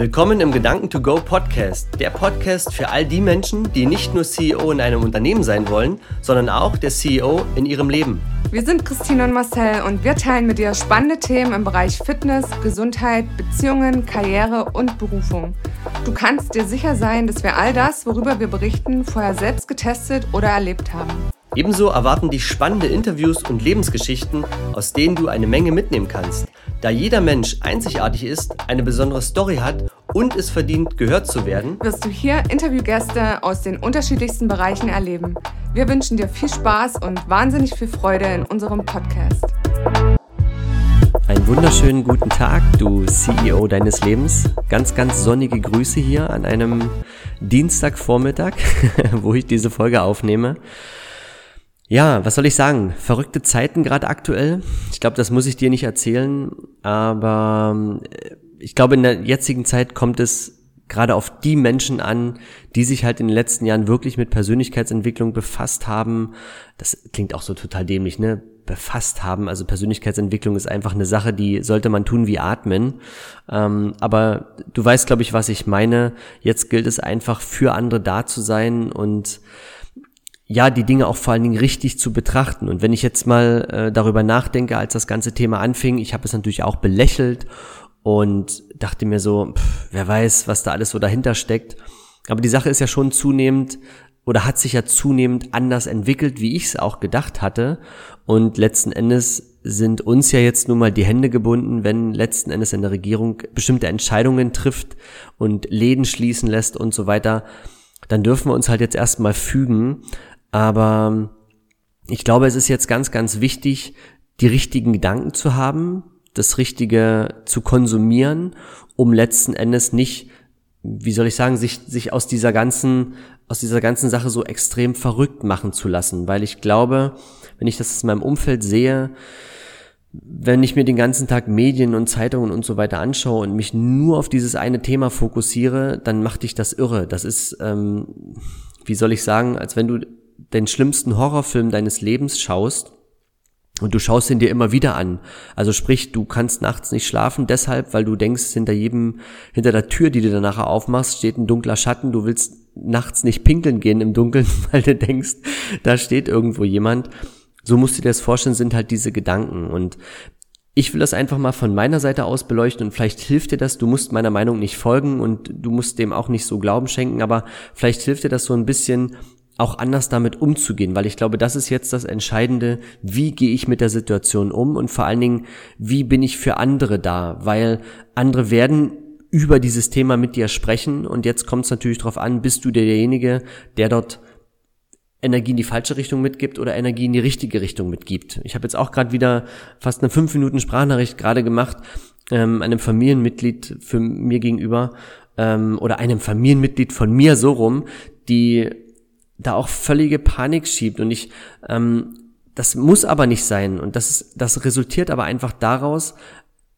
Willkommen im Gedanken to Go Podcast, der Podcast für all die Menschen, die nicht nur CEO in einem Unternehmen sein wollen, sondern auch der CEO in ihrem Leben. Wir sind Christine und Marcel und wir teilen mit dir spannende Themen im Bereich Fitness, Gesundheit, Beziehungen, Karriere und Berufung. Du kannst dir sicher sein, dass wir all das, worüber wir berichten, vorher selbst getestet oder erlebt haben. Ebenso erwarten dich spannende Interviews und Lebensgeschichten, aus denen du eine Menge mitnehmen kannst. Da jeder Mensch einzigartig ist, eine besondere Story hat und es verdient, gehört zu werden, wirst du hier Interviewgäste aus den unterschiedlichsten Bereichen erleben. Wir wünschen dir viel Spaß und wahnsinnig viel Freude in unserem Podcast. Einen wunderschönen guten Tag, du CEO deines Lebens. Ganz, ganz sonnige Grüße hier an einem Dienstagvormittag, wo ich diese Folge aufnehme. Ja, was soll ich sagen? Verrückte Zeiten gerade aktuell. Ich glaube, das muss ich dir nicht erzählen, aber äh, ich glaube, in der jetzigen Zeit kommt es gerade auf die Menschen an, die sich halt in den letzten Jahren wirklich mit Persönlichkeitsentwicklung befasst haben. Das klingt auch so total dämlich, ne? Befasst haben. Also Persönlichkeitsentwicklung ist einfach eine Sache, die sollte man tun wie atmen. Ähm, aber du weißt, glaube ich, was ich meine. Jetzt gilt es einfach für andere da zu sein und ja, die Dinge auch vor allen Dingen richtig zu betrachten. Und wenn ich jetzt mal äh, darüber nachdenke, als das ganze Thema anfing, ich habe es natürlich auch belächelt und dachte mir so, pff, wer weiß, was da alles so dahinter steckt. Aber die Sache ist ja schon zunehmend oder hat sich ja zunehmend anders entwickelt, wie ich es auch gedacht hatte. Und letzten Endes sind uns ja jetzt nun mal die Hände gebunden, wenn letzten Endes eine Regierung bestimmte Entscheidungen trifft und Läden schließen lässt und so weiter. Dann dürfen wir uns halt jetzt erstmal fügen aber ich glaube, es ist jetzt ganz, ganz wichtig, die richtigen Gedanken zu haben, das Richtige zu konsumieren, um letzten Endes nicht, wie soll ich sagen, sich, sich aus dieser ganzen, aus dieser ganzen Sache so extrem verrückt machen zu lassen. Weil ich glaube, wenn ich das in meinem Umfeld sehe, wenn ich mir den ganzen Tag Medien und Zeitungen und so weiter anschaue und mich nur auf dieses eine Thema fokussiere, dann macht dich das irre. Das ist, ähm, wie soll ich sagen, als wenn du den schlimmsten Horrorfilm deines Lebens schaust und du schaust ihn dir immer wieder an. Also sprich, du kannst nachts nicht schlafen deshalb, weil du denkst, hinter jedem, hinter der Tür, die du dann nachher aufmachst, steht ein dunkler Schatten. Du willst nachts nicht pinkeln gehen im Dunkeln, weil du denkst, da steht irgendwo jemand. So musst du dir das vorstellen, sind halt diese Gedanken. Und ich will das einfach mal von meiner Seite aus beleuchten und vielleicht hilft dir das. Du musst meiner Meinung nicht folgen und du musst dem auch nicht so Glauben schenken, aber vielleicht hilft dir das so ein bisschen, auch anders damit umzugehen, weil ich glaube, das ist jetzt das Entscheidende, wie gehe ich mit der Situation um und vor allen Dingen, wie bin ich für andere da, weil andere werden über dieses Thema mit dir sprechen und jetzt kommt es natürlich darauf an, bist du derjenige, der dort Energie in die falsche Richtung mitgibt oder Energie in die richtige Richtung mitgibt. Ich habe jetzt auch gerade wieder fast eine fünf Minuten Sprachnachricht gerade gemacht, ähm, einem Familienmitglied für mir gegenüber ähm, oder einem Familienmitglied von mir so rum, die da auch völlige Panik schiebt und ich, ähm, das muss aber nicht sein und das, das resultiert aber einfach daraus,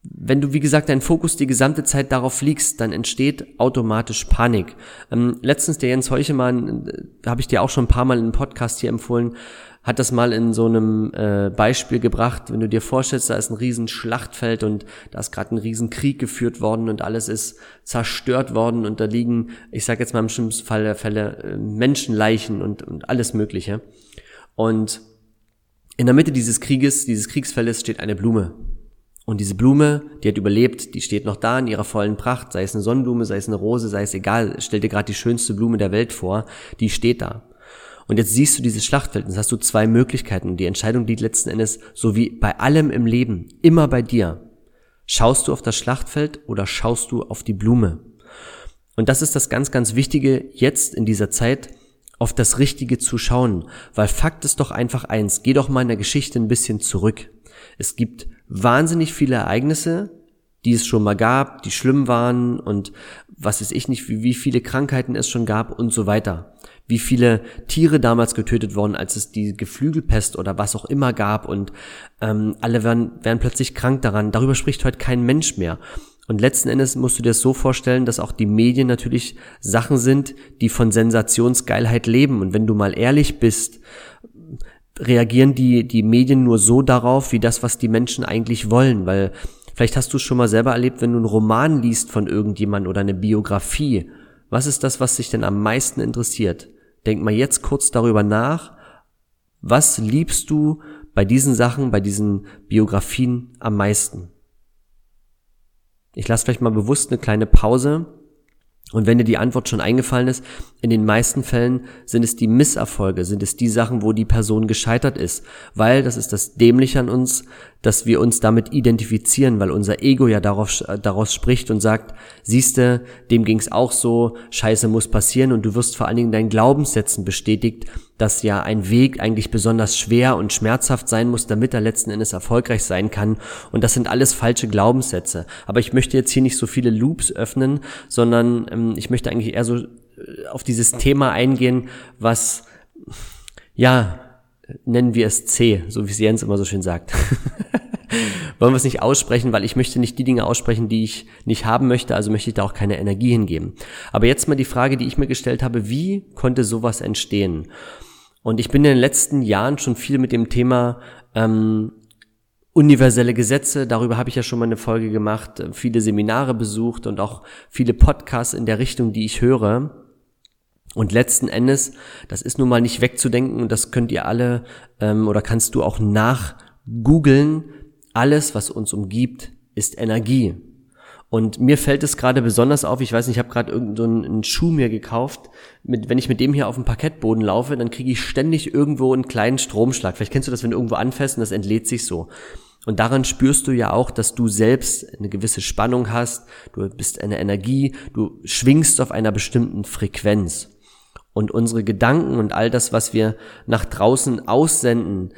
wenn du, wie gesagt, deinen Fokus die gesamte Zeit darauf liegst, dann entsteht automatisch Panik. Ähm, letztens der Jens Heuchemann, äh, habe ich dir auch schon ein paar Mal im Podcast hier empfohlen, hat das mal in so einem äh, Beispiel gebracht, wenn du dir vorstellst, da ist ein riesen Schlachtfeld und da ist gerade ein riesen Krieg geführt worden und alles ist zerstört worden und da liegen, ich sage jetzt mal im schlimmsten Fall der Fälle, äh, Menschenleichen und, und alles Mögliche. Und in der Mitte dieses Krieges, dieses Kriegsfeldes steht eine Blume. Und diese Blume, die hat überlebt, die steht noch da in ihrer vollen Pracht, sei es eine Sonnenblume, sei es eine Rose, sei es egal, stell dir gerade die schönste Blume der Welt vor, die steht da. Und jetzt siehst du dieses Schlachtfeld, jetzt hast du zwei Möglichkeiten. Die Entscheidung liegt letzten Endes, so wie bei allem im Leben, immer bei dir. Schaust du auf das Schlachtfeld oder schaust du auf die Blume? Und das ist das ganz, ganz Wichtige jetzt in dieser Zeit, auf das Richtige zu schauen. Weil Fakt ist doch einfach eins, geh doch mal in der Geschichte ein bisschen zurück. Es gibt wahnsinnig viele Ereignisse, die es schon mal gab, die schlimm waren und was weiß ich nicht, wie, wie viele Krankheiten es schon gab und so weiter. Wie viele Tiere damals getötet wurden, als es die Geflügelpest oder was auch immer gab und ähm, alle werden, werden plötzlich krank daran. Darüber spricht heute kein Mensch mehr. Und letzten Endes musst du dir das so vorstellen, dass auch die Medien natürlich Sachen sind, die von Sensationsgeilheit leben. Und wenn du mal ehrlich bist, reagieren die, die Medien nur so darauf, wie das, was die Menschen eigentlich wollen, weil Vielleicht hast du es schon mal selber erlebt, wenn du einen Roman liest von irgendjemand oder eine Biografie. Was ist das, was dich denn am meisten interessiert? Denk mal jetzt kurz darüber nach. Was liebst du bei diesen Sachen, bei diesen Biografien am meisten? Ich lasse vielleicht mal bewusst eine kleine Pause und wenn dir die Antwort schon eingefallen ist, in den meisten Fällen sind es die Misserfolge, sind es die Sachen, wo die Person gescheitert ist. Weil, das ist das Dämliche an uns, dass wir uns damit identifizieren, weil unser Ego ja darauf, daraus spricht und sagt, siehste, dem ging's auch so, Scheiße muss passieren und du wirst vor allen Dingen deinen Glaubenssätzen bestätigt, dass ja ein Weg eigentlich besonders schwer und schmerzhaft sein muss, damit er letzten Endes erfolgreich sein kann. Und das sind alles falsche Glaubenssätze. Aber ich möchte jetzt hier nicht so viele Loops öffnen, sondern ähm, ich möchte eigentlich eher so äh, auf dieses Thema eingehen, was, ja, nennen wir es C, so wie es Jens immer so schön sagt. Wollen wir es nicht aussprechen, weil ich möchte nicht die Dinge aussprechen, die ich nicht haben möchte, also möchte ich da auch keine Energie hingeben. Aber jetzt mal die Frage, die ich mir gestellt habe, wie konnte sowas entstehen? Und ich bin in den letzten Jahren schon viel mit dem Thema ähm, universelle Gesetze, darüber habe ich ja schon mal eine Folge gemacht, viele Seminare besucht und auch viele Podcasts in der Richtung, die ich höre. Und letzten Endes, das ist nun mal nicht wegzudenken und das könnt ihr alle ähm, oder kannst du auch nach googeln. Alles, was uns umgibt, ist Energie. Und mir fällt es gerade besonders auf, ich weiß nicht, ich habe gerade irgendeinen so Schuh mir gekauft, mit, wenn ich mit dem hier auf dem Parkettboden laufe, dann kriege ich ständig irgendwo einen kleinen Stromschlag. Vielleicht kennst du das, wenn du irgendwo anfährst und das entlädt sich so. Und daran spürst du ja auch, dass du selbst eine gewisse Spannung hast, du bist eine Energie, du schwingst auf einer bestimmten Frequenz. Und unsere Gedanken und all das, was wir nach draußen aussenden,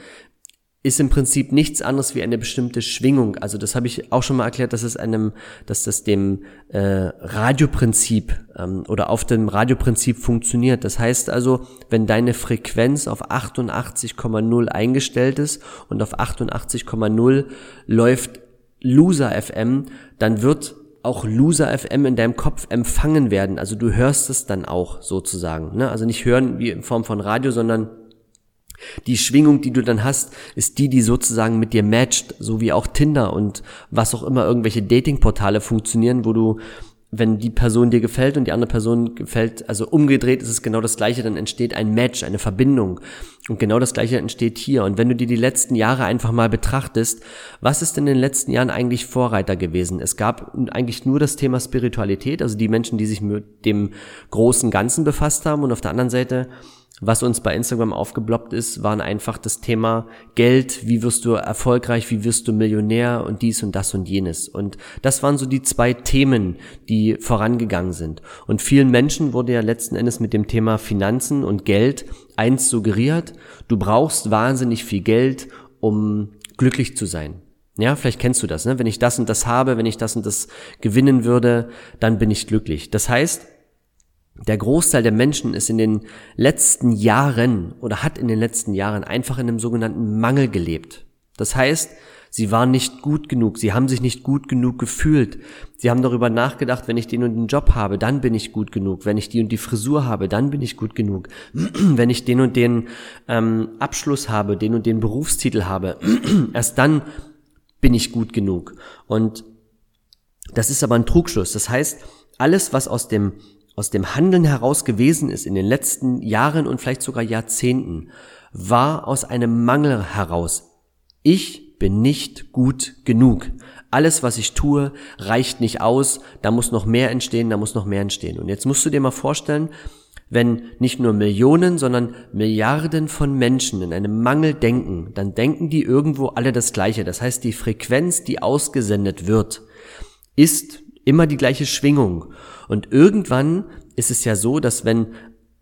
ist im Prinzip nichts anderes wie eine bestimmte Schwingung. Also das habe ich auch schon mal erklärt, dass es einem, dass das dem äh, Radioprinzip ähm, oder auf dem Radioprinzip funktioniert. Das heißt also, wenn deine Frequenz auf 88,0 eingestellt ist und auf 88,0 läuft Loser FM, dann wird auch Loser FM in deinem Kopf empfangen werden. Also du hörst es dann auch sozusagen. Ne? Also nicht hören wie in Form von Radio, sondern die Schwingung, die du dann hast, ist die, die sozusagen mit dir matcht, so wie auch Tinder und was auch immer irgendwelche Datingportale funktionieren, wo du, wenn die Person dir gefällt und die andere Person gefällt, also umgedreht ist es genau das gleiche, dann entsteht ein Match, eine Verbindung. Und genau das gleiche entsteht hier. Und wenn du dir die letzten Jahre einfach mal betrachtest, was ist in den letzten Jahren eigentlich Vorreiter gewesen? Es gab eigentlich nur das Thema Spiritualität, also die Menschen, die sich mit dem großen Ganzen befasst haben und auf der anderen Seite was uns bei Instagram aufgebloppt ist, waren einfach das Thema Geld, wie wirst du erfolgreich, wie wirst du Millionär und dies und das und jenes. Und das waren so die zwei Themen, die vorangegangen sind. Und vielen Menschen wurde ja letzten Endes mit dem Thema Finanzen und Geld eins suggeriert, du brauchst wahnsinnig viel Geld, um glücklich zu sein. Ja, vielleicht kennst du das, ne? Wenn ich das und das habe, wenn ich das und das gewinnen würde, dann bin ich glücklich. Das heißt, der Großteil der Menschen ist in den letzten Jahren oder hat in den letzten Jahren einfach in einem sogenannten Mangel gelebt. Das heißt, sie waren nicht gut genug, sie haben sich nicht gut genug gefühlt. Sie haben darüber nachgedacht, wenn ich den und den Job habe, dann bin ich gut genug. Wenn ich die und die Frisur habe, dann bin ich gut genug. wenn ich den und den ähm, Abschluss habe, den und den Berufstitel habe, erst dann bin ich gut genug. Und das ist aber ein Trugschluss. Das heißt, alles, was aus dem aus dem Handeln heraus gewesen ist in den letzten Jahren und vielleicht sogar Jahrzehnten, war aus einem Mangel heraus. Ich bin nicht gut genug. Alles, was ich tue, reicht nicht aus. Da muss noch mehr entstehen, da muss noch mehr entstehen. Und jetzt musst du dir mal vorstellen, wenn nicht nur Millionen, sondern Milliarden von Menschen in einem Mangel denken, dann denken die irgendwo alle das Gleiche. Das heißt, die Frequenz, die ausgesendet wird, ist immer die gleiche Schwingung. Und irgendwann ist es ja so, dass wenn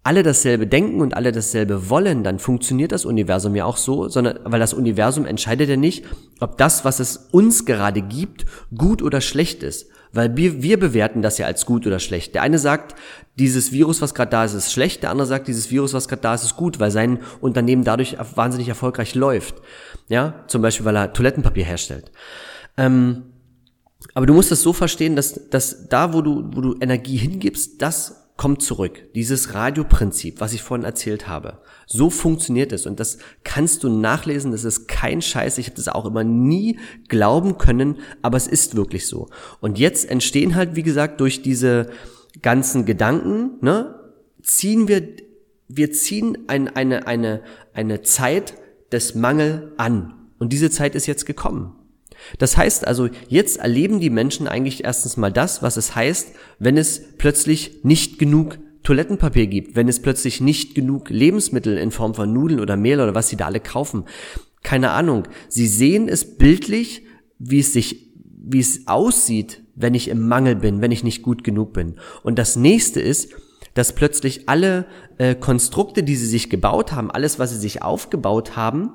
alle dasselbe denken und alle dasselbe wollen, dann funktioniert das Universum ja auch so, sondern weil das Universum entscheidet ja nicht, ob das, was es uns gerade gibt, gut oder schlecht ist. Weil wir, wir bewerten das ja als gut oder schlecht. Der eine sagt, dieses Virus, was gerade da ist, ist schlecht. Der andere sagt, dieses Virus, was gerade da ist, ist gut, weil sein Unternehmen dadurch wahnsinnig erfolgreich läuft. Ja, zum Beispiel, weil er Toilettenpapier herstellt. Ähm, aber du musst es so verstehen, dass, dass da, wo du, wo du Energie hingibst, das kommt zurück. Dieses Radioprinzip, was ich vorhin erzählt habe. So funktioniert es und das kannst du nachlesen. Das ist kein Scheiß. Ich habe das auch immer nie glauben können, aber es ist wirklich so. Und jetzt entstehen halt, wie gesagt, durch diese ganzen Gedanken, ne, ziehen wir, wir ziehen ein, eine, eine, eine Zeit des Mangel an. Und diese Zeit ist jetzt gekommen. Das heißt also, jetzt erleben die Menschen eigentlich erstens mal das, was es heißt, wenn es plötzlich nicht genug Toilettenpapier gibt, wenn es plötzlich nicht genug Lebensmittel in Form von Nudeln oder Mehl oder was sie da alle kaufen. Keine Ahnung. Sie sehen es bildlich, wie es sich, wie es aussieht, wenn ich im Mangel bin, wenn ich nicht gut genug bin. Und das nächste ist, dass plötzlich alle äh, Konstrukte, die sie sich gebaut haben, alles, was sie sich aufgebaut haben,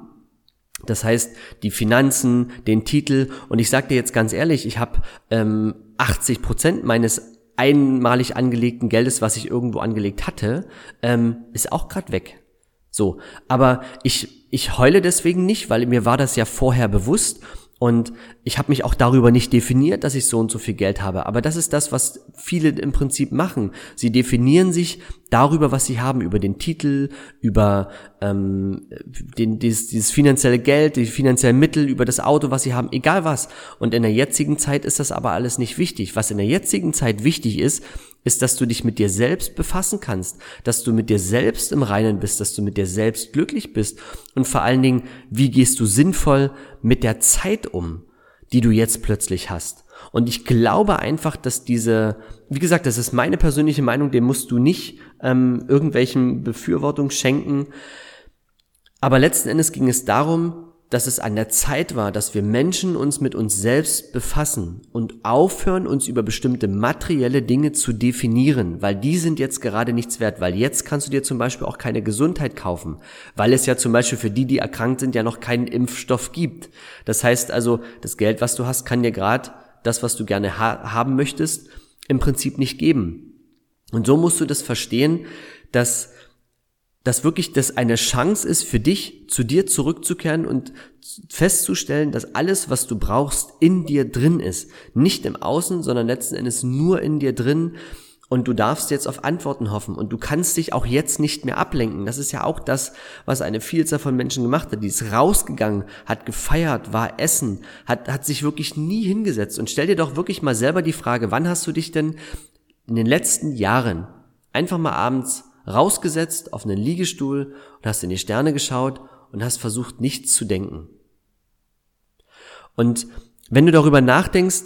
das heißt, die Finanzen, den Titel. Und ich sage dir jetzt ganz ehrlich, ich habe ähm, 80 Prozent meines einmalig angelegten Geldes, was ich irgendwo angelegt hatte, ähm, ist auch gerade weg. So, aber ich ich heule deswegen nicht, weil mir war das ja vorher bewusst und ich habe mich auch darüber nicht definiert, dass ich so und so viel Geld habe. Aber das ist das, was viele im Prinzip machen. Sie definieren sich darüber, was sie haben, über den Titel, über ähm, den, dieses, dieses finanzielle Geld, die finanziellen Mittel, über das Auto, was sie haben, egal was. Und in der jetzigen Zeit ist das aber alles nicht wichtig. Was in der jetzigen Zeit wichtig ist, ist, dass du dich mit dir selbst befassen kannst, dass du mit dir selbst im Reinen bist, dass du mit dir selbst glücklich bist und vor allen Dingen, wie gehst du sinnvoll mit der Zeit um, die du jetzt plötzlich hast. Und ich glaube einfach, dass diese, wie gesagt, das ist meine persönliche Meinung, dem musst du nicht ähm, irgendwelchen Befürwortung schenken. Aber letzten Endes ging es darum, dass es an der Zeit war, dass wir Menschen uns mit uns selbst befassen und aufhören, uns über bestimmte materielle Dinge zu definieren, weil die sind jetzt gerade nichts wert, weil jetzt kannst du dir zum Beispiel auch keine Gesundheit kaufen, weil es ja zum Beispiel für die, die erkrankt sind, ja noch keinen Impfstoff gibt. Das heißt also, das Geld, was du hast, kann dir gerade das, was du gerne ha haben möchtest, im Prinzip nicht geben. Und so musst du das verstehen, dass dass wirklich das eine Chance ist für dich, zu dir zurückzukehren und festzustellen, dass alles, was du brauchst, in dir drin ist. Nicht im Außen, sondern letzten Endes nur in dir drin. Und du darfst jetzt auf Antworten hoffen. Und du kannst dich auch jetzt nicht mehr ablenken. Das ist ja auch das, was eine Vielzahl von Menschen gemacht hat. Die ist rausgegangen, hat gefeiert, war essen, hat, hat sich wirklich nie hingesetzt. Und stell dir doch wirklich mal selber die Frage, wann hast du dich denn in den letzten Jahren einfach mal abends rausgesetzt auf einen Liegestuhl und hast in die Sterne geschaut und hast versucht, nichts zu denken. Und wenn du darüber nachdenkst,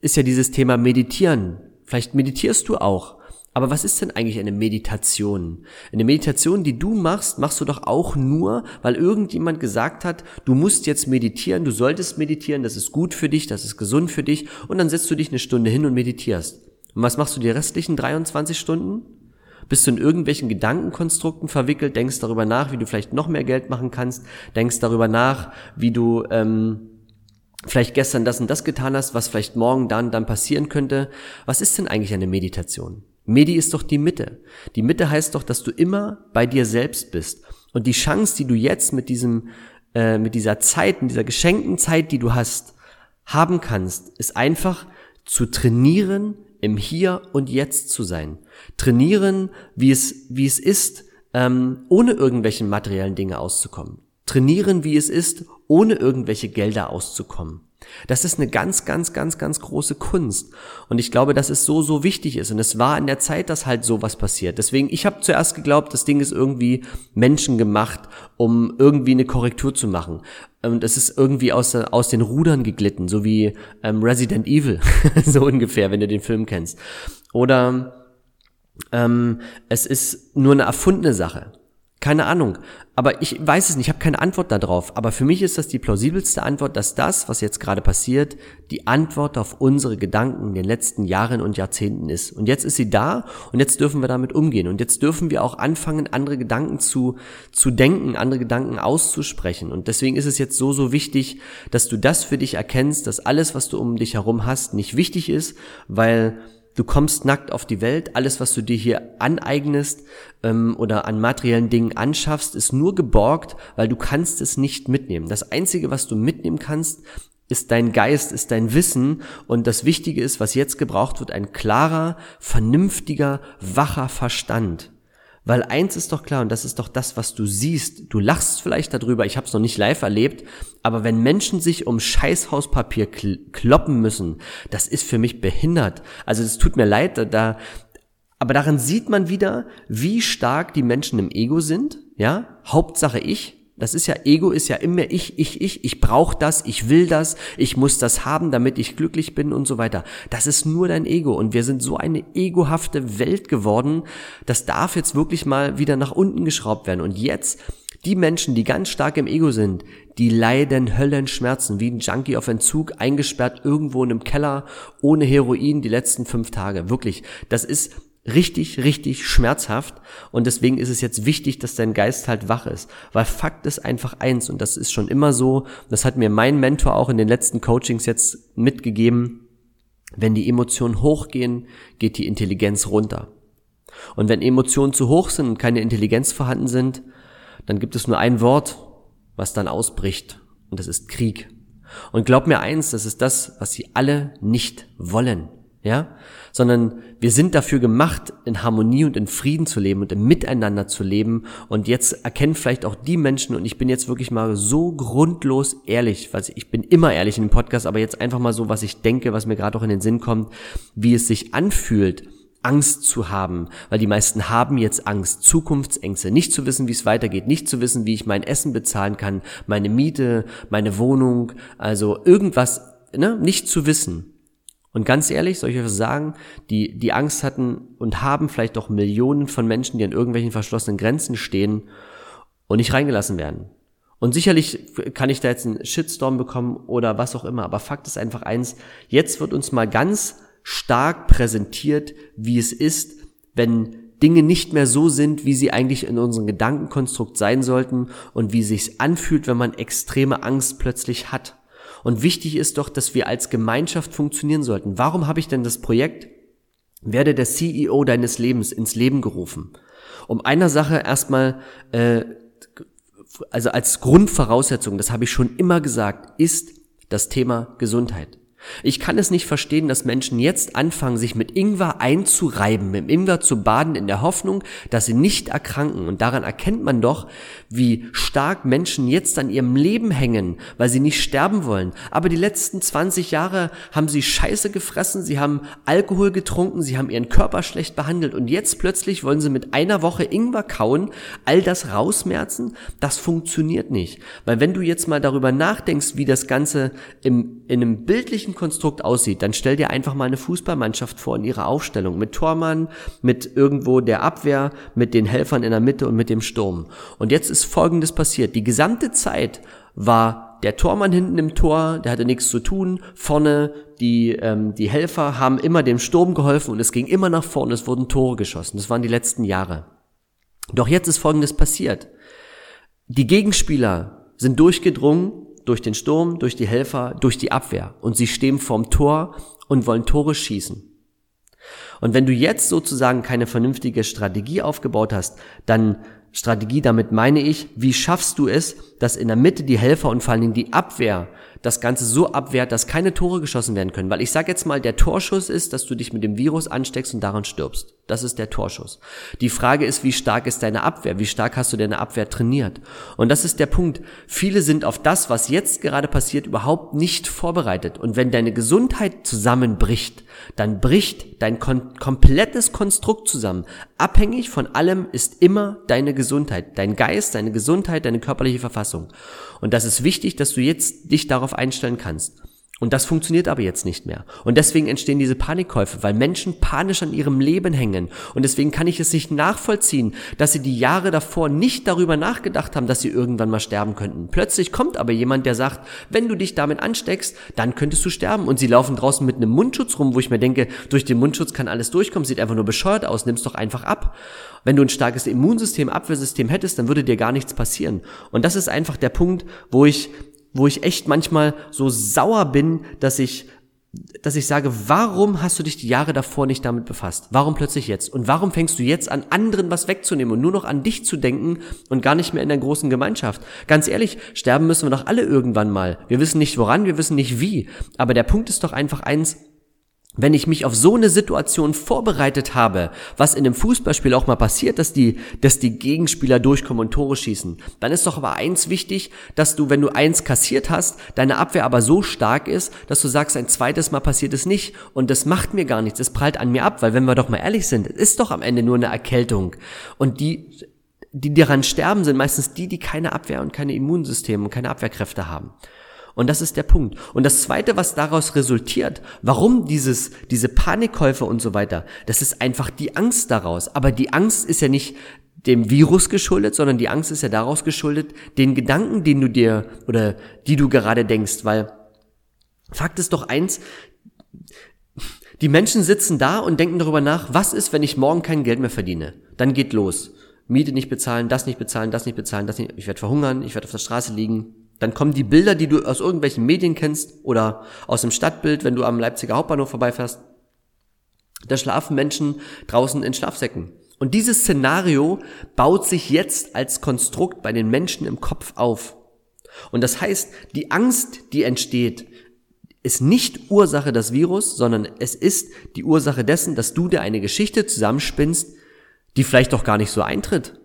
ist ja dieses Thema Meditieren. Vielleicht meditierst du auch. Aber was ist denn eigentlich eine Meditation? Eine Meditation, die du machst, machst du doch auch nur, weil irgendjemand gesagt hat, du musst jetzt meditieren, du solltest meditieren, das ist gut für dich, das ist gesund für dich und dann setzt du dich eine Stunde hin und meditierst. Und was machst du die restlichen 23 Stunden? Bist du in irgendwelchen Gedankenkonstrukten verwickelt, denkst darüber nach, wie du vielleicht noch mehr Geld machen kannst, denkst darüber nach, wie du ähm, vielleicht gestern das und das getan hast, was vielleicht morgen dann dann passieren könnte. Was ist denn eigentlich eine Meditation? Medi ist doch die Mitte. Die Mitte heißt doch, dass du immer bei dir selbst bist. Und die Chance, die du jetzt mit diesem, äh, mit dieser Zeit, mit dieser geschenkten Zeit, die du hast, haben kannst, ist einfach zu trainieren, im Hier und Jetzt zu sein. Trainieren, wie es, wie es ist, ähm, ohne irgendwelchen materiellen Dinge auszukommen. Trainieren, wie es ist, ohne irgendwelche Gelder auszukommen. Das ist eine ganz, ganz, ganz, ganz große Kunst. Und ich glaube, dass es so, so wichtig ist. Und es war in der Zeit, dass halt sowas passiert. Deswegen, ich habe zuerst geglaubt, das Ding ist irgendwie menschengemacht, um irgendwie eine Korrektur zu machen. Und es ist irgendwie aus, aus den Rudern geglitten, so wie ähm, Resident Evil, so ungefähr, wenn du den Film kennst. Oder ähm, es ist nur eine erfundene Sache. Keine Ahnung. Aber ich weiß es nicht, ich habe keine Antwort darauf. Aber für mich ist das die plausibelste Antwort, dass das, was jetzt gerade passiert, die Antwort auf unsere Gedanken in den letzten Jahren und Jahrzehnten ist. Und jetzt ist sie da und jetzt dürfen wir damit umgehen. Und jetzt dürfen wir auch anfangen, andere Gedanken zu, zu denken, andere Gedanken auszusprechen. Und deswegen ist es jetzt so, so wichtig, dass du das für dich erkennst, dass alles, was du um dich herum hast, nicht wichtig ist, weil Du kommst nackt auf die Welt. Alles, was du dir hier aneignest ähm, oder an materiellen Dingen anschaffst, ist nur geborgt, weil du kannst es nicht mitnehmen. Das Einzige, was du mitnehmen kannst, ist dein Geist, ist dein Wissen und das Wichtige ist, was jetzt gebraucht wird, ein klarer, vernünftiger, wacher Verstand. Weil eins ist doch klar und das ist doch das, was du siehst. Du lachst vielleicht darüber, ich habe es noch nicht live erlebt, aber wenn Menschen sich um Scheißhauspapier kloppen müssen, das ist für mich behindert. Also es tut mir leid, da, aber daran sieht man wieder, wie stark die Menschen im Ego sind. Ja, Hauptsache ich. Das ist ja Ego, ist ja immer ich, ich, ich. Ich brauche das, ich will das, ich muss das haben, damit ich glücklich bin und so weiter. Das ist nur dein Ego und wir sind so eine egohafte Welt geworden. Das darf jetzt wirklich mal wieder nach unten geschraubt werden. Und jetzt die Menschen, die ganz stark im Ego sind, die leiden Höllenschmerzen, wie ein Junkie auf Entzug, eingesperrt irgendwo in einem Keller, ohne Heroin die letzten fünf Tage. Wirklich, das ist richtig, richtig schmerzhaft. Und deswegen ist es jetzt wichtig, dass dein Geist halt wach ist. Weil Fakt ist einfach eins, und das ist schon immer so, das hat mir mein Mentor auch in den letzten Coachings jetzt mitgegeben, wenn die Emotionen hochgehen, geht die Intelligenz runter. Und wenn Emotionen zu hoch sind und keine Intelligenz vorhanden sind, dann gibt es nur ein Wort, was dann ausbricht, und das ist Krieg. Und glaub mir eins, das ist das, was sie alle nicht wollen ja, sondern wir sind dafür gemacht, in Harmonie und in Frieden zu leben und im Miteinander zu leben. Und jetzt erkennen vielleicht auch die Menschen, und ich bin jetzt wirklich mal so grundlos ehrlich, weil ich bin immer ehrlich in dem Podcast, aber jetzt einfach mal so, was ich denke, was mir gerade auch in den Sinn kommt, wie es sich anfühlt, Angst zu haben, weil die meisten haben jetzt Angst, Zukunftsängste, nicht zu wissen, wie es weitergeht, nicht zu wissen, wie ich mein Essen bezahlen kann, meine Miete, meine Wohnung, also irgendwas, ne, nicht zu wissen. Und ganz ehrlich, soll ich euch sagen, die, die Angst hatten und haben vielleicht auch Millionen von Menschen, die an irgendwelchen verschlossenen Grenzen stehen und nicht reingelassen werden. Und sicherlich kann ich da jetzt einen Shitstorm bekommen oder was auch immer, aber Fakt ist einfach eins, jetzt wird uns mal ganz stark präsentiert, wie es ist, wenn Dinge nicht mehr so sind, wie sie eigentlich in unserem Gedankenkonstrukt sein sollten und wie sich's anfühlt, wenn man extreme Angst plötzlich hat. Und wichtig ist doch, dass wir als Gemeinschaft funktionieren sollten. Warum habe ich denn das Projekt Werde der CEO deines Lebens ins Leben gerufen? Um einer Sache erstmal, äh, also als Grundvoraussetzung, das habe ich schon immer gesagt, ist das Thema Gesundheit. Ich kann es nicht verstehen, dass Menschen jetzt anfangen, sich mit Ingwer einzureiben, mit Ingwer zu baden, in der Hoffnung, dass sie nicht erkranken. Und daran erkennt man doch, wie stark Menschen jetzt an ihrem Leben hängen, weil sie nicht sterben wollen. Aber die letzten 20 Jahre haben sie Scheiße gefressen, sie haben Alkohol getrunken, sie haben ihren Körper schlecht behandelt. Und jetzt plötzlich wollen sie mit einer Woche Ingwer kauen, all das rausmerzen. Das funktioniert nicht. Weil wenn du jetzt mal darüber nachdenkst, wie das Ganze im, in einem bildlichen Konstrukt aussieht, dann stell dir einfach mal eine Fußballmannschaft vor in ihrer Aufstellung mit Tormann, mit irgendwo der Abwehr, mit den Helfern in der Mitte und mit dem Sturm. Und jetzt ist Folgendes passiert. Die gesamte Zeit war der Tormann hinten im Tor, der hatte nichts zu tun. Vorne die, ähm, die Helfer haben immer dem Sturm geholfen und es ging immer nach vorne, es wurden Tore geschossen. Das waren die letzten Jahre. Doch jetzt ist Folgendes passiert. Die Gegenspieler sind durchgedrungen durch den Sturm, durch die Helfer, durch die Abwehr. Und sie stehen vorm Tor und wollen Tore schießen. Und wenn du jetzt sozusagen keine vernünftige Strategie aufgebaut hast, dann Strategie, damit meine ich, wie schaffst du es, dass in der Mitte die Helfer und vor allen Dingen die Abwehr das Ganze so abwehrt, dass keine Tore geschossen werden können. Weil ich sage jetzt mal, der Torschuss ist, dass du dich mit dem Virus ansteckst und daran stirbst. Das ist der Torschuss. Die Frage ist, wie stark ist deine Abwehr? Wie stark hast du deine Abwehr trainiert? Und das ist der Punkt. Viele sind auf das, was jetzt gerade passiert, überhaupt nicht vorbereitet. Und wenn deine Gesundheit zusammenbricht, dann bricht dein kon komplettes Konstrukt zusammen. Abhängig von allem ist immer deine Gesundheit, dein Geist, deine Gesundheit, deine körperliche Verfassung. Und das ist wichtig, dass du jetzt dich darauf einstellen kannst. Und das funktioniert aber jetzt nicht mehr. Und deswegen entstehen diese Panikkäufe, weil Menschen panisch an ihrem Leben hängen. Und deswegen kann ich es nicht nachvollziehen, dass sie die Jahre davor nicht darüber nachgedacht haben, dass sie irgendwann mal sterben könnten. Plötzlich kommt aber jemand, der sagt, wenn du dich damit ansteckst, dann könntest du sterben. Und sie laufen draußen mit einem Mundschutz rum, wo ich mir denke, durch den Mundschutz kann alles durchkommen, sieht einfach nur bescheuert aus, nimm's doch einfach ab. Wenn du ein starkes Immunsystem, Abwehrsystem hättest, dann würde dir gar nichts passieren. Und das ist einfach der Punkt, wo ich wo ich echt manchmal so sauer bin, dass ich dass ich sage, warum hast du dich die Jahre davor nicht damit befasst? Warum plötzlich jetzt? Und warum fängst du jetzt an, anderen was wegzunehmen und nur noch an dich zu denken und gar nicht mehr in der großen Gemeinschaft? Ganz ehrlich, sterben müssen wir doch alle irgendwann mal. Wir wissen nicht woran, wir wissen nicht wie. Aber der Punkt ist doch einfach eins, wenn ich mich auf so eine Situation vorbereitet habe, was in einem Fußballspiel auch mal passiert, dass die, dass die Gegenspieler durchkommen und Tore schießen, dann ist doch aber eins wichtig, dass du, wenn du eins kassiert hast, deine Abwehr aber so stark ist, dass du sagst, ein zweites Mal passiert es nicht und das macht mir gar nichts, es prallt an mir ab, weil wenn wir doch mal ehrlich sind, es ist doch am Ende nur eine Erkältung und die, die daran sterben, sind meistens die, die keine Abwehr und keine Immunsysteme und keine Abwehrkräfte haben. Und das ist der Punkt. Und das zweite, was daraus resultiert, warum dieses, diese Panikkäufe und so weiter, das ist einfach die Angst daraus. Aber die Angst ist ja nicht dem Virus geschuldet, sondern die Angst ist ja daraus geschuldet, den Gedanken, den du dir oder die du gerade denkst, weil Fakt ist doch eins, die Menschen sitzen da und denken darüber nach, was ist, wenn ich morgen kein Geld mehr verdiene? Dann geht los. Miete nicht bezahlen, das nicht bezahlen, das nicht bezahlen, das nicht, ich werde verhungern, ich werde auf der Straße liegen, dann kommen die Bilder, die du aus irgendwelchen Medien kennst oder aus dem Stadtbild, wenn du am Leipziger Hauptbahnhof vorbeifährst. Da schlafen Menschen draußen in Schlafsäcken. Und dieses Szenario baut sich jetzt als Konstrukt bei den Menschen im Kopf auf. Und das heißt, die Angst, die entsteht, ist nicht Ursache des Virus, sondern es ist die Ursache dessen, dass du dir eine Geschichte zusammenspinnst, die vielleicht doch gar nicht so eintritt.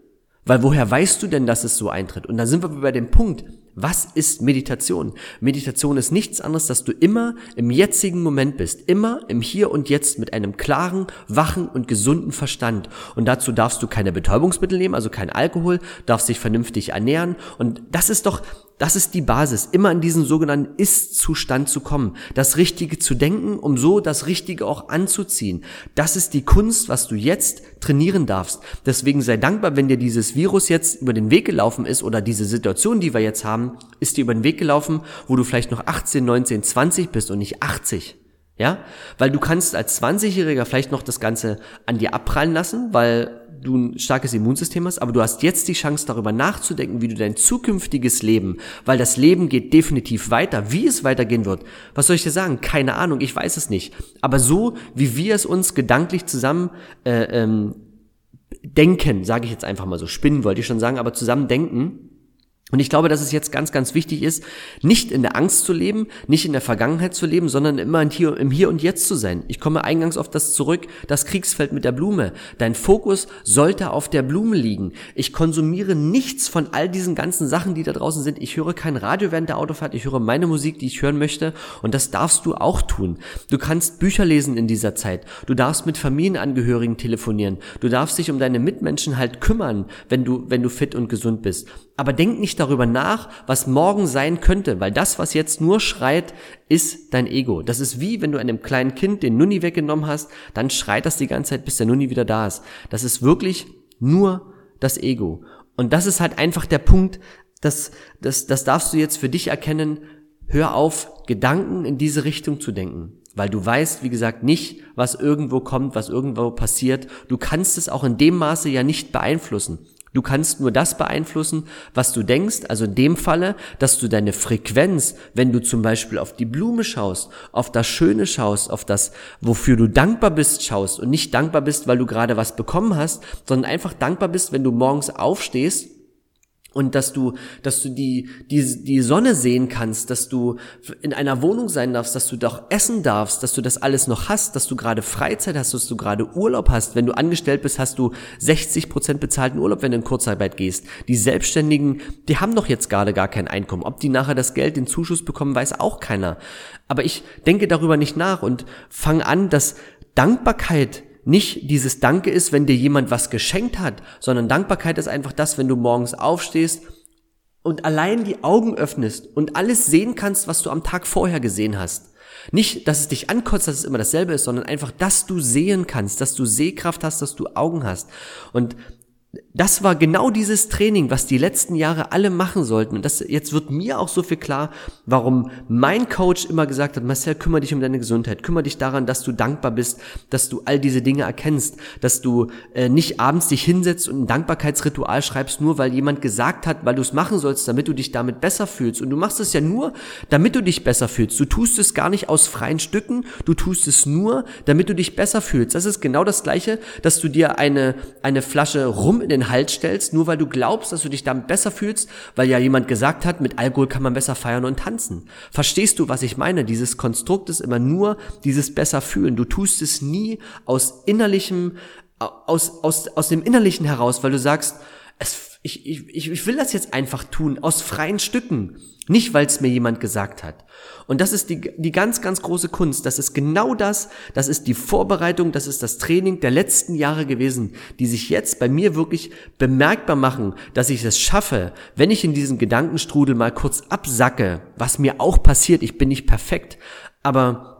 Weil woher weißt du denn, dass es so eintritt? Und da sind wir bei dem Punkt, was ist Meditation? Meditation ist nichts anderes, dass du immer im jetzigen Moment bist, immer im Hier und Jetzt mit einem klaren, wachen und gesunden Verstand. Und dazu darfst du keine Betäubungsmittel nehmen, also kein Alkohol, darfst dich vernünftig ernähren. Und das ist doch, das ist die Basis, immer in diesen sogenannten Ist-Zustand zu kommen, das Richtige zu denken, um so das Richtige auch anzuziehen. Das ist die Kunst, was du jetzt trainieren darfst. Deswegen sei dankbar, wenn dir dieses Virus jetzt über den Weg gelaufen ist oder diese Situation, die wir jetzt haben, ist dir über den Weg gelaufen, wo du vielleicht noch 18, 19, 20 bist und nicht 80. Ja? Weil du kannst als 20-Jähriger vielleicht noch das Ganze an dir abprallen lassen, weil du ein starkes Immunsystem hast, aber du hast jetzt die Chance darüber nachzudenken, wie du dein zukünftiges Leben, weil das Leben geht definitiv weiter, wie es weitergehen wird. Was soll ich dir sagen? Keine Ahnung, ich weiß es nicht. Aber so, wie wir es uns gedanklich zusammen äh, ähm, denken, sage ich jetzt einfach mal so, spinnen wollte ich schon sagen, aber zusammen denken, und ich glaube, dass es jetzt ganz, ganz wichtig ist, nicht in der Angst zu leben, nicht in der Vergangenheit zu leben, sondern immer im Hier, im Hier und Jetzt zu sein. Ich komme eingangs auf das zurück, das Kriegsfeld mit der Blume. Dein Fokus sollte auf der Blume liegen. Ich konsumiere nichts von all diesen ganzen Sachen, die da draußen sind. Ich höre kein Radio während der Autofahrt, ich höre meine Musik, die ich hören möchte. Und das darfst du auch tun. Du kannst Bücher lesen in dieser Zeit. Du darfst mit Familienangehörigen telefonieren. Du darfst dich um deine Mitmenschen halt kümmern, wenn du, wenn du fit und gesund bist. Aber denk nicht darüber nach, was morgen sein könnte, weil das, was jetzt nur schreit, ist dein Ego. Das ist wie, wenn du einem kleinen Kind den Nunni weggenommen hast, dann schreit das die ganze Zeit, bis der Nunni wieder da ist. Das ist wirklich nur das Ego. Und das ist halt einfach der Punkt, das, das, das darfst du jetzt für dich erkennen. Hör auf, Gedanken in diese Richtung zu denken. Weil du weißt, wie gesagt, nicht, was irgendwo kommt, was irgendwo passiert. Du kannst es auch in dem Maße ja nicht beeinflussen. Du kannst nur das beeinflussen, was du denkst, also in dem Falle, dass du deine Frequenz, wenn du zum Beispiel auf die Blume schaust, auf das Schöne schaust, auf das, wofür du dankbar bist, schaust und nicht dankbar bist, weil du gerade was bekommen hast, sondern einfach dankbar bist, wenn du morgens aufstehst und dass du, dass du die, die, die Sonne sehen kannst, dass du in einer Wohnung sein darfst, dass du doch essen darfst, dass du das alles noch hast, dass du gerade Freizeit hast, dass du gerade Urlaub hast. Wenn du angestellt bist, hast du 60 Prozent bezahlten Urlaub, wenn du in Kurzarbeit gehst. Die Selbstständigen, die haben doch jetzt gerade gar kein Einkommen. Ob die nachher das Geld, den Zuschuss bekommen, weiß auch keiner. Aber ich denke darüber nicht nach und fange an, dass Dankbarkeit nicht dieses Danke ist, wenn dir jemand was geschenkt hat, sondern Dankbarkeit ist einfach das, wenn du morgens aufstehst und allein die Augen öffnest und alles sehen kannst, was du am Tag vorher gesehen hast. Nicht, dass es dich ankotzt, dass es immer dasselbe ist, sondern einfach, dass du sehen kannst, dass du Sehkraft hast, dass du Augen hast. Und das war genau dieses Training, was die letzten Jahre alle machen sollten. Und das, jetzt wird mir auch so viel klar, warum mein Coach immer gesagt hat, Marcel, kümmere dich um deine Gesundheit, kümmere dich daran, dass du dankbar bist, dass du all diese Dinge erkennst, dass du äh, nicht abends dich hinsetzt und ein Dankbarkeitsritual schreibst, nur weil jemand gesagt hat, weil du es machen sollst, damit du dich damit besser fühlst. Und du machst es ja nur, damit du dich besser fühlst. Du tust es gar nicht aus freien Stücken, du tust es nur, damit du dich besser fühlst. Das ist genau das Gleiche, dass du dir eine, eine Flasche Rum in den Halt stellst, nur weil du glaubst, dass du dich damit besser fühlst, weil ja jemand gesagt hat, mit Alkohol kann man besser feiern und tanzen. Verstehst du, was ich meine? Dieses Konstrukt ist immer nur dieses besser fühlen. Du tust es nie aus innerlichem, aus, aus, aus dem Innerlichen heraus, weil du sagst, es, ich, ich, ich will das jetzt einfach tun, aus freien Stücken. Nicht, weil es mir jemand gesagt hat. Und das ist die, die ganz, ganz große Kunst. Das ist genau das. Das ist die Vorbereitung. Das ist das Training der letzten Jahre gewesen, die sich jetzt bei mir wirklich bemerkbar machen, dass ich es schaffe, wenn ich in diesen Gedankenstrudel mal kurz absacke, was mir auch passiert. Ich bin nicht perfekt, aber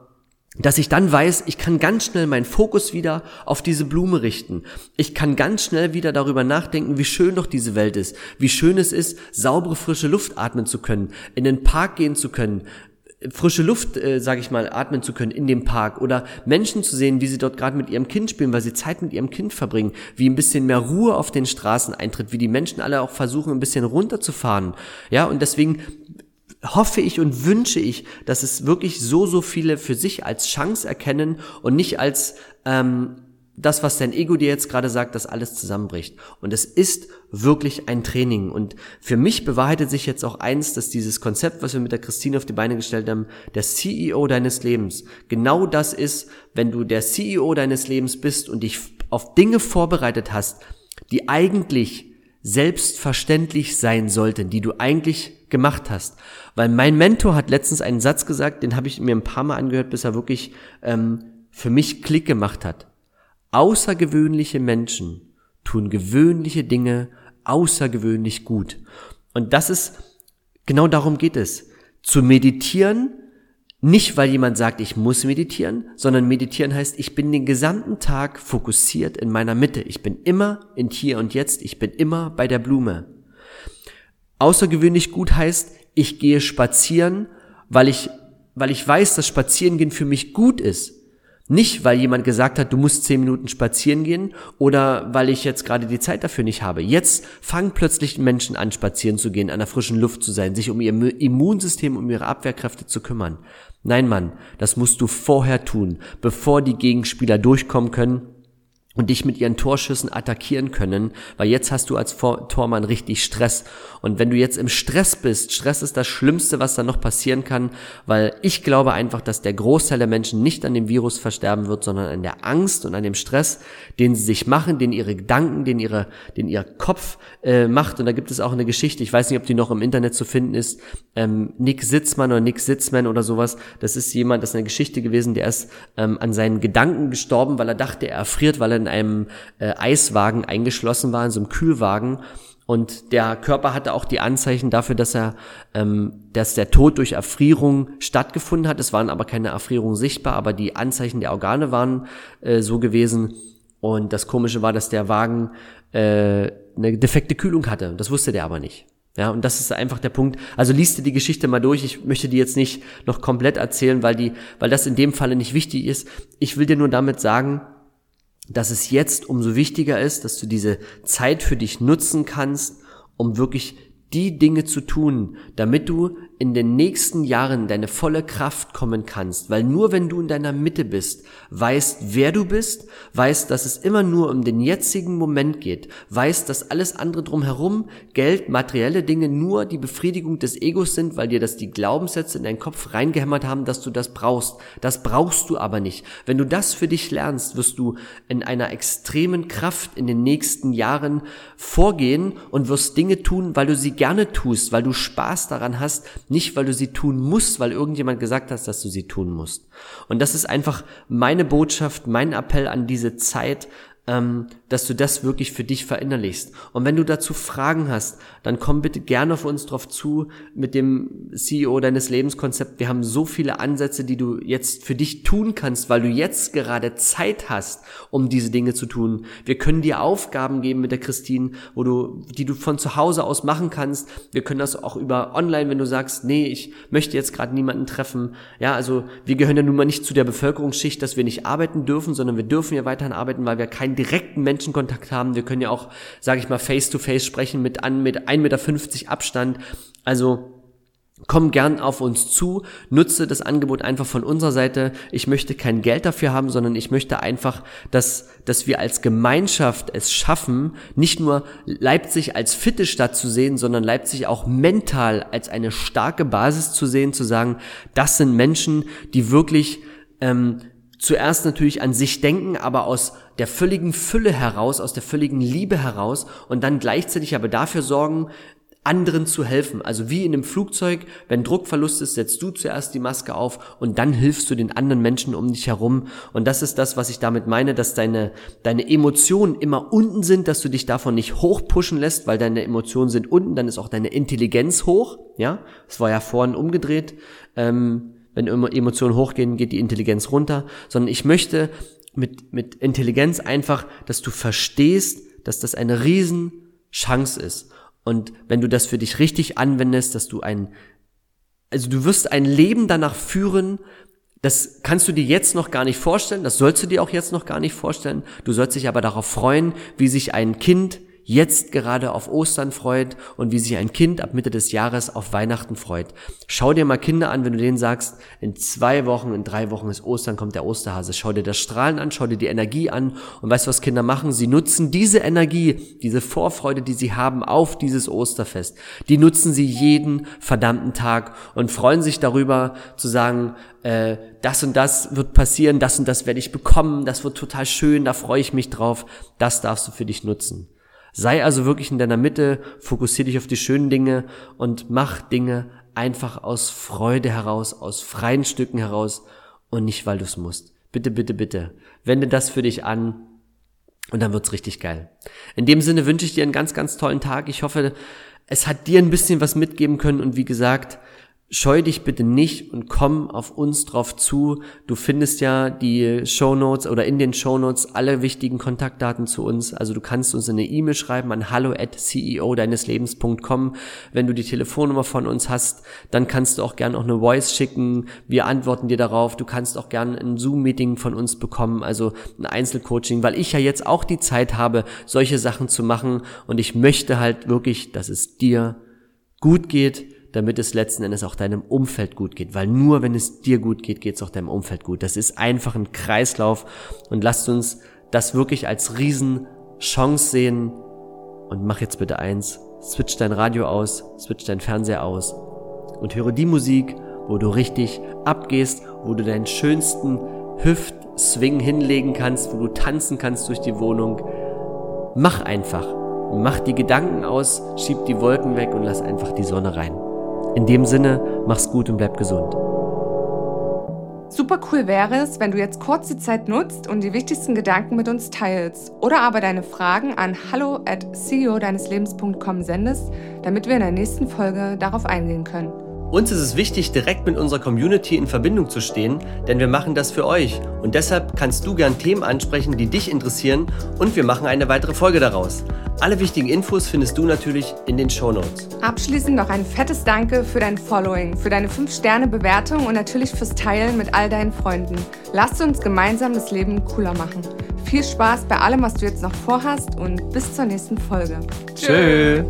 dass ich dann weiß, ich kann ganz schnell meinen Fokus wieder auf diese Blume richten. Ich kann ganz schnell wieder darüber nachdenken, wie schön doch diese Welt ist, wie schön es ist, saubere frische Luft atmen zu können, in den Park gehen zu können, frische Luft, äh, sage ich mal, atmen zu können in dem Park oder Menschen zu sehen, wie sie dort gerade mit ihrem Kind spielen, weil sie Zeit mit ihrem Kind verbringen, wie ein bisschen mehr Ruhe auf den Straßen eintritt, wie die Menschen alle auch versuchen, ein bisschen runterzufahren. Ja, und deswegen hoffe ich und wünsche ich, dass es wirklich so, so viele für sich als Chance erkennen und nicht als ähm, das, was dein Ego dir jetzt gerade sagt, dass alles zusammenbricht. Und es ist wirklich ein Training. Und für mich bewahrheitet sich jetzt auch eins, dass dieses Konzept, was wir mit der Christine auf die Beine gestellt haben, der CEO deines Lebens, genau das ist, wenn du der CEO deines Lebens bist und dich auf Dinge vorbereitet hast, die eigentlich selbstverständlich sein sollten, die du eigentlich gemacht hast. Weil mein Mentor hat letztens einen Satz gesagt, den habe ich mir ein paar Mal angehört, bis er wirklich ähm, für mich Klick gemacht hat. Außergewöhnliche Menschen tun gewöhnliche Dinge außergewöhnlich gut. Und das ist, genau darum geht es. Zu meditieren nicht, weil jemand sagt, ich muss meditieren, sondern meditieren heißt, ich bin den gesamten Tag fokussiert in meiner Mitte. Ich bin immer in hier und jetzt. Ich bin immer bei der Blume. Außergewöhnlich gut heißt, ich gehe spazieren, weil ich, weil ich weiß, dass Spazierengehen für mich gut ist. Nicht, weil jemand gesagt hat, du musst zehn Minuten spazieren gehen oder weil ich jetzt gerade die Zeit dafür nicht habe. Jetzt fangen plötzlich Menschen an, spazieren zu gehen, an der frischen Luft zu sein, sich um ihr Immunsystem, um ihre Abwehrkräfte zu kümmern. Nein, Mann, das musst du vorher tun, bevor die Gegenspieler durchkommen können und dich mit ihren Torschüssen attackieren können, weil jetzt hast du als Tormann richtig Stress. Und wenn du jetzt im Stress bist, Stress ist das Schlimmste, was da noch passieren kann, weil ich glaube einfach, dass der Großteil der Menschen nicht an dem Virus versterben wird, sondern an der Angst und an dem Stress, den sie sich machen, den ihre Gedanken, den ihre, den ihr Kopf äh, macht. Und da gibt es auch eine Geschichte, ich weiß nicht, ob die noch im Internet zu finden ist, ähm, Nick Sitzmann oder Nick Sitzmann oder sowas. Das ist jemand, das ist eine Geschichte gewesen, der ist ähm, an seinen Gedanken gestorben, weil er dachte, er erfriert, weil er in einem äh, Eiswagen eingeschlossen war, in so einem Kühlwagen. Und der Körper hatte auch die Anzeichen dafür, dass er, ähm, dass der Tod durch Erfrierung stattgefunden hat. Es waren aber keine Erfrierungen sichtbar, aber die Anzeichen der Organe waren äh, so gewesen. Und das Komische war, dass der Wagen äh, eine defekte Kühlung hatte. Das wusste der aber nicht. Ja, und das ist einfach der Punkt. Also liest dir die Geschichte mal durch. Ich möchte die jetzt nicht noch komplett erzählen, weil die, weil das in dem Falle nicht wichtig ist. Ich will dir nur damit sagen, dass es jetzt umso wichtiger ist, dass du diese Zeit für dich nutzen kannst, um wirklich die Dinge zu tun, damit du in den nächsten Jahren deine volle Kraft kommen kannst, weil nur wenn du in deiner Mitte bist, weißt, wer du bist, weißt, dass es immer nur um den jetzigen Moment geht, weißt, dass alles andere drumherum, Geld, materielle Dinge nur die Befriedigung des Egos sind, weil dir das die Glaubenssätze in deinen Kopf reingehämmert haben, dass du das brauchst. Das brauchst du aber nicht. Wenn du das für dich lernst, wirst du in einer extremen Kraft in den nächsten Jahren vorgehen und wirst Dinge tun, weil du sie gerne tust, weil du Spaß daran hast, nicht, weil du sie tun musst, weil irgendjemand gesagt hat, dass du sie tun musst. Und das ist einfach meine Botschaft, mein Appell an diese Zeit. Ähm, dass du das wirklich für dich verinnerlichst. Und wenn du dazu Fragen hast, dann komm bitte gerne auf uns drauf zu mit dem CEO deines Lebenskonzepts. Wir haben so viele Ansätze, die du jetzt für dich tun kannst, weil du jetzt gerade Zeit hast, um diese Dinge zu tun. Wir können dir Aufgaben geben mit der Christine, wo du, die du von zu Hause aus machen kannst. Wir können das auch über online, wenn du sagst, nee, ich möchte jetzt gerade niemanden treffen. Ja, also wir gehören ja nun mal nicht zu der Bevölkerungsschicht, dass wir nicht arbeiten dürfen, sondern wir dürfen ja weiterhin arbeiten, weil wir keinen direkten Menschenkontakt haben. Wir können ja auch, sage ich mal, face-to-face -face sprechen mit mit 1,50 Meter Abstand. Also Komm gern auf uns zu, nutze das Angebot einfach von unserer Seite. Ich möchte kein Geld dafür haben, sondern ich möchte einfach, dass, dass wir als Gemeinschaft es schaffen, nicht nur Leipzig als fitte Stadt zu sehen, sondern Leipzig auch mental als eine starke Basis zu sehen, zu sagen, das sind Menschen, die wirklich ähm, zuerst natürlich an sich denken, aber aus der völligen Fülle heraus, aus der völligen Liebe heraus und dann gleichzeitig aber dafür sorgen, anderen zu helfen. Also wie in einem Flugzeug, wenn Druckverlust ist, setzt du zuerst die Maske auf und dann hilfst du den anderen Menschen um dich herum. Und das ist das, was ich damit meine, dass deine, deine Emotionen immer unten sind, dass du dich davon nicht hochpushen lässt, weil deine Emotionen sind unten, dann ist auch deine Intelligenz hoch. Ja, es war ja vorhin umgedreht. Ähm, wenn Emotionen hochgehen, geht die Intelligenz runter. Sondern ich möchte mit, mit Intelligenz einfach, dass du verstehst, dass das eine Riesenchance ist und wenn du das für dich richtig anwendest, dass du ein, also du wirst ein Leben danach führen, das kannst du dir jetzt noch gar nicht vorstellen, das sollst du dir auch jetzt noch gar nicht vorstellen. Du sollst dich aber darauf freuen, wie sich ein Kind jetzt gerade auf Ostern freut und wie sich ein Kind ab Mitte des Jahres auf Weihnachten freut. Schau dir mal Kinder an, wenn du denen sagst, in zwei Wochen, in drei Wochen ist Ostern, kommt der Osterhase. Schau dir das Strahlen an, schau dir die Energie an und weißt du, was Kinder machen? Sie nutzen diese Energie, diese Vorfreude, die sie haben auf dieses Osterfest. Die nutzen sie jeden verdammten Tag und freuen sich darüber zu sagen, äh, das und das wird passieren, das und das werde ich bekommen, das wird total schön, da freue ich mich drauf. Das darfst du für dich nutzen. Sei also wirklich in deiner Mitte, fokussier dich auf die schönen Dinge und mach Dinge einfach aus Freude heraus, aus freien Stücken heraus und nicht, weil du es musst. Bitte, bitte, bitte. Wende das für dich an und dann wird's richtig geil. In dem Sinne wünsche ich dir einen ganz, ganz tollen Tag. Ich hoffe, es hat dir ein bisschen was mitgeben können und wie gesagt, scheu dich bitte nicht und komm auf uns drauf zu. Du findest ja die Show Notes oder in den Show Notes alle wichtigen Kontaktdaten zu uns. Also du kannst uns eine E-Mail schreiben an hallo at ceo deines Lebens.com. Wenn du die Telefonnummer von uns hast, dann kannst du auch gerne auch eine Voice schicken. Wir antworten dir darauf. Du kannst auch gerne ein Zoom-Meeting von uns bekommen, also ein Einzelcoaching, weil ich ja jetzt auch die Zeit habe, solche Sachen zu machen und ich möchte halt wirklich, dass es dir gut geht, damit es letzten Endes auch deinem Umfeld gut geht. Weil nur wenn es dir gut geht, geht es auch deinem Umfeld gut. Das ist einfach ein Kreislauf und lasst uns das wirklich als Riesenchance sehen. Und mach jetzt bitte eins, switch dein Radio aus, switch dein Fernseher aus und höre die Musik, wo du richtig abgehst, wo du deinen schönsten Hüft-Swing hinlegen kannst, wo du tanzen kannst durch die Wohnung. Mach einfach. Mach die Gedanken aus, schieb die Wolken weg und lass einfach die Sonne rein. In dem Sinne, mach's gut und bleib gesund. Super cool wäre es, wenn du jetzt kurz die Zeit nutzt und die wichtigsten Gedanken mit uns teilst oder aber deine Fragen an hallo at ceo deines Lebens.com sendest, damit wir in der nächsten Folge darauf eingehen können. Uns ist es wichtig, direkt mit unserer Community in Verbindung zu stehen, denn wir machen das für euch. Und deshalb kannst du gern Themen ansprechen, die dich interessieren und wir machen eine weitere Folge daraus. Alle wichtigen Infos findest du natürlich in den Show Notes. Abschließend noch ein fettes Danke für dein Following, für deine 5-Sterne-Bewertung und natürlich fürs Teilen mit all deinen Freunden. Lasst uns gemeinsam das Leben cooler machen. Viel Spaß bei allem, was du jetzt noch vorhast und bis zur nächsten Folge. Tschö.